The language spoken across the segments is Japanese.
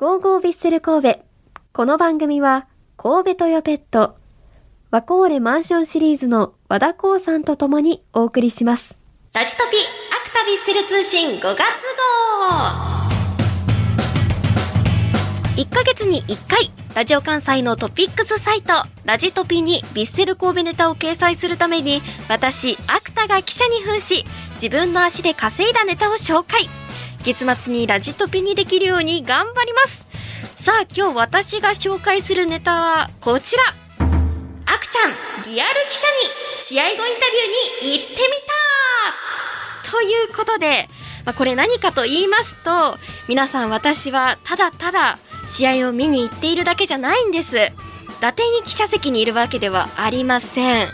ゴーゴービッセル神戸。この番組は、神戸トヨペット、ワコーレマンションシリーズの和田光さんと共にお送りします。ラジトピアクタビッセル通信5月号1ヶ月に1回、ラジオ関西のトピックスサイト、ラジトピにビッセル神戸ネタを掲載するために、私、アクタが記者に扮し、自分の足で稼いだネタを紹介。月末にラジトピにできるように頑張ります。さあ、今日私が紹介するネタはこちら。アクちゃん、リアル記者に試合後インタビューに行ってみたということで、まあ、これ何かと言いますと、皆さん私はただただ試合を見に行っているだけじゃないんです。伊達に記者席にいるわけではありません。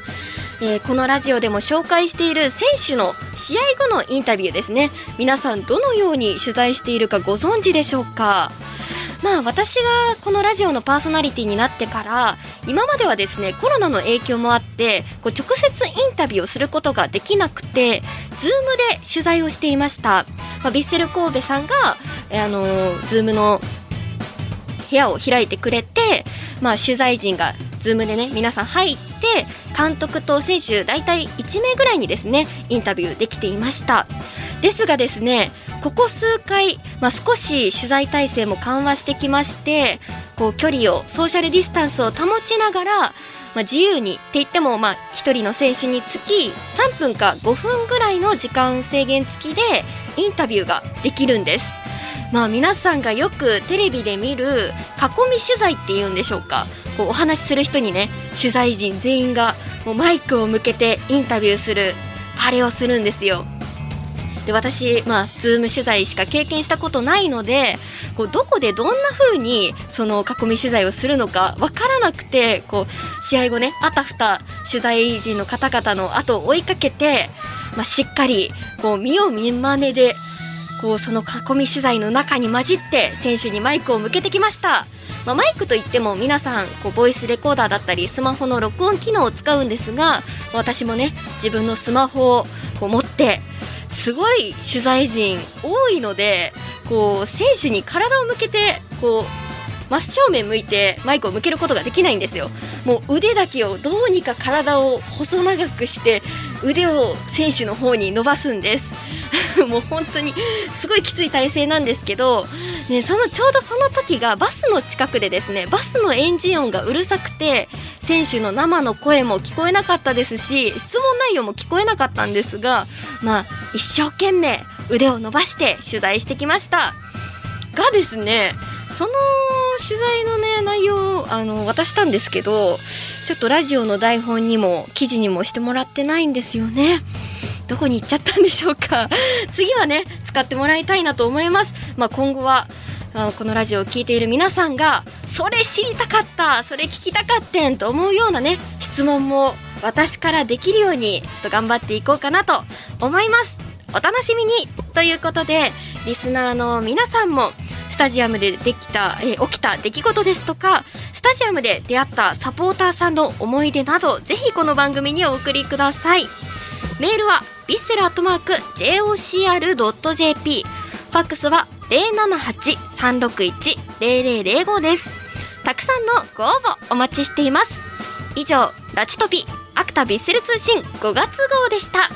えーこのラジオでも紹介している選手の試合後のインタビューですね。皆さんどのように取材しているかご存知でしょうか？まあ私がこのラジオのパーソナリティになってから今まではですねコロナの影響もあってこう直接インタビューをすることができなくてズームで取材をしていました、まあ、ヴィッセル神戸さんが、えあのーズームの部屋を開いてくれて、まあ、取材陣がズームでね皆さん入って監督と選手大体1名ぐらいにですねインタビューできていましたですがですねここ数回、まあ、少し取材体制も緩和してきましてこう距離をソーシャルディスタンスを保ちながら、まあ、自由にって言っても、まあ、1人の選手につき3分か5分ぐらいの時間制限付きでインタビューができるんです。まあ皆さんがよくテレビで見る囲み取材っていうんでしょうか。こうお話しする人にね取材陣全員がもうマイクを向けてインタビューするあれをするんですよ。で私まあズーム取材しか経験したことないのでこうどこでどんな風にその囲み取材をするのかわからなくてこう試合後ねあたふた取材陣の方々の後を追いかけて、まあ、しっかりこう見よう見まねでこうその囲み取材の中に混じって選手にマイクを向けてきました、まあ、マイクといっても皆さんこうボイスレコーダーだったりスマホの録音機能を使うんですが私もね自分のスマホをこう持ってすごい取材陣多いのでこう選手に体を向けてこう真正面向いてマイクを向けることができないんですよ。もう腕だけをどうにか体を細長くして腕を選手の方に伸ばすんです。もう本当にすごいきつい体勢なんですけど、ね、そのちょうどその時がバスの近くでですねバスのエンジン音がうるさくて選手の生の声も聞こえなかったですし質問内容も聞こえなかったんですが、まあ、一生懸命腕を伸ばして取材してきました。がですねその取材のね内容をあの渡したんですけどちょっとラジオの台本にも記事にもしてもらってないんですよね。どこに行っちゃったんでしょうか。次はね使ってもらいたいなと思います、まあ、今後はこのラジオを聴いている皆さんがそれ知りたかったそれ聞きたかってんと思うようなね質問も私からできるようにちょっと頑張っていこうかなと思います。お楽しみに。ということでリスナーの皆さんもスタジアムでできた、えー起きた出来事ですとかスタジアムで出会ったサポーターさんの思い出などぜひこの番組にお送りください。メールはヴィッセルアットマーク JOCR.jp ファックスは078-361-0005です。たくさんのご応募お待ちしています。以上ラチトピアクタビッセル通信5月号でした。